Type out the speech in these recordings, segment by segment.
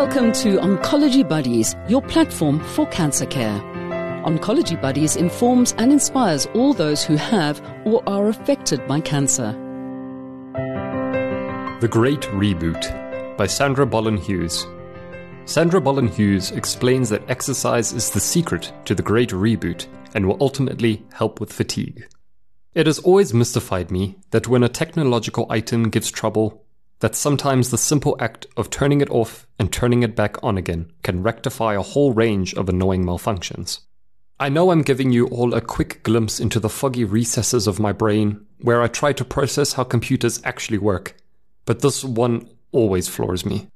Welcome to Oncology Buddies, your platform for cancer care. Oncology Buddies informs and inspires all those who have or are affected by cancer. The Great Reboot by Sandra Bollen Hughes. Sandra Bollen Hughes explains that exercise is the secret to the Great Reboot and will ultimately help with fatigue. It has always mystified me that when a technological item gives trouble, that sometimes the simple act of turning it off and turning it back on again can rectify a whole range of annoying malfunctions. I know I'm giving you all a quick glimpse into the foggy recesses of my brain where I try to process how computers actually work, but this one always floors me.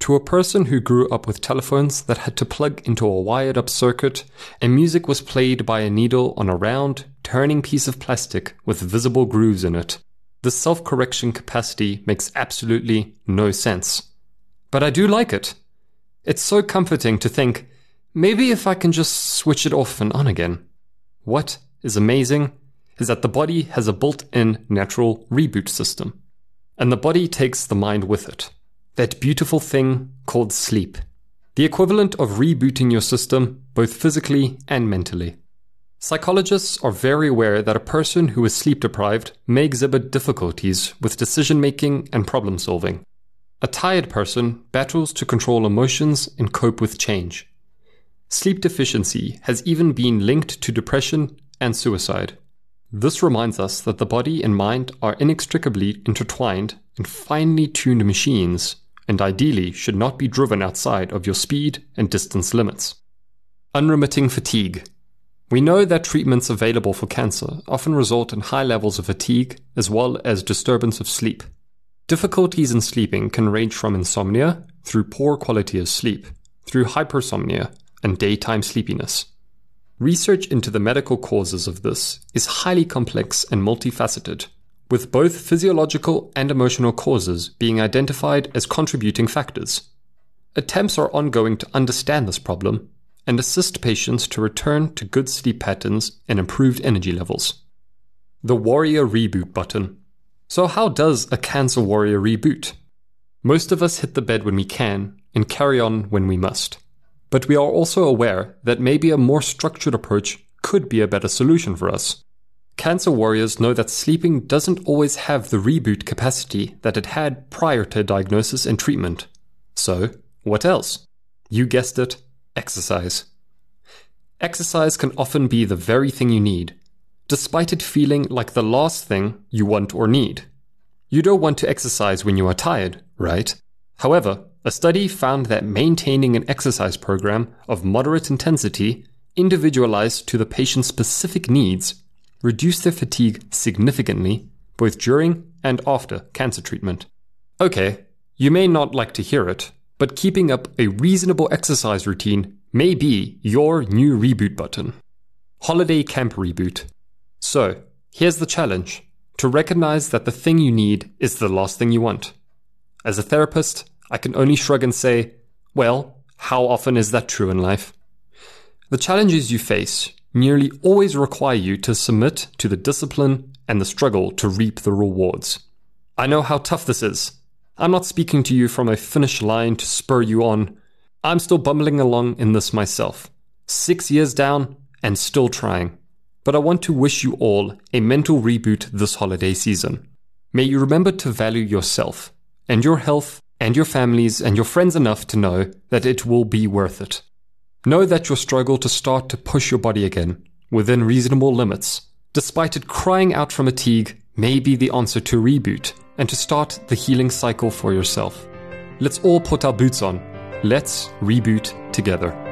To a person who grew up with telephones that had to plug into a wired up circuit and music was played by a needle on a round, turning piece of plastic with visible grooves in it, the self correction capacity makes absolutely no sense. But I do like it. It's so comforting to think, maybe if I can just switch it off and on again. What is amazing is that the body has a built in natural reboot system. And the body takes the mind with it. That beautiful thing called sleep. The equivalent of rebooting your system, both physically and mentally. Psychologists are very aware that a person who is sleep deprived may exhibit difficulties with decision making and problem solving. A tired person battles to control emotions and cope with change. Sleep deficiency has even been linked to depression and suicide. This reminds us that the body and mind are inextricably intertwined and finely tuned machines, and ideally should not be driven outside of your speed and distance limits. Unremitting fatigue we know that treatments available for cancer often result in high levels of fatigue as well as disturbance of sleep. Difficulties in sleeping can range from insomnia, through poor quality of sleep, through hypersomnia, and daytime sleepiness. Research into the medical causes of this is highly complex and multifaceted, with both physiological and emotional causes being identified as contributing factors. Attempts are ongoing to understand this problem and assist patients to return to good sleep patterns and improved energy levels. The Warrior Reboot button. So, how does a cancer warrior reboot? Most of us hit the bed when we can and carry on when we must. But we are also aware that maybe a more structured approach could be a better solution for us. Cancer warriors know that sleeping doesn't always have the reboot capacity that it had prior to diagnosis and treatment. So, what else? You guessed it, exercise. Exercise can often be the very thing you need, despite it feeling like the last thing you want or need. You don't want to exercise when you are tired, right? However, a study found that maintaining an exercise program of moderate intensity, individualized to the patient's specific needs, reduced their fatigue significantly, both during and after cancer treatment. Okay, you may not like to hear it, but keeping up a reasonable exercise routine may be your new reboot button. Holiday Camp Reboot. So, here's the challenge to recognize that the thing you need is the last thing you want. As a therapist, I can only shrug and say, well, how often is that true in life? The challenges you face nearly always require you to submit to the discipline and the struggle to reap the rewards. I know how tough this is, I'm not speaking to you from a finish line to spur you on. I'm still bumbling along in this myself. Six years down and still trying. But I want to wish you all a mental reboot this holiday season. May you remember to value yourself and your health and your families and your friends enough to know that it will be worth it. Know that your struggle to start to push your body again within reasonable limits, despite it crying out from fatigue, may be the answer to reboot and to start the healing cycle for yourself. Let's all put our boots on. Let's reboot together.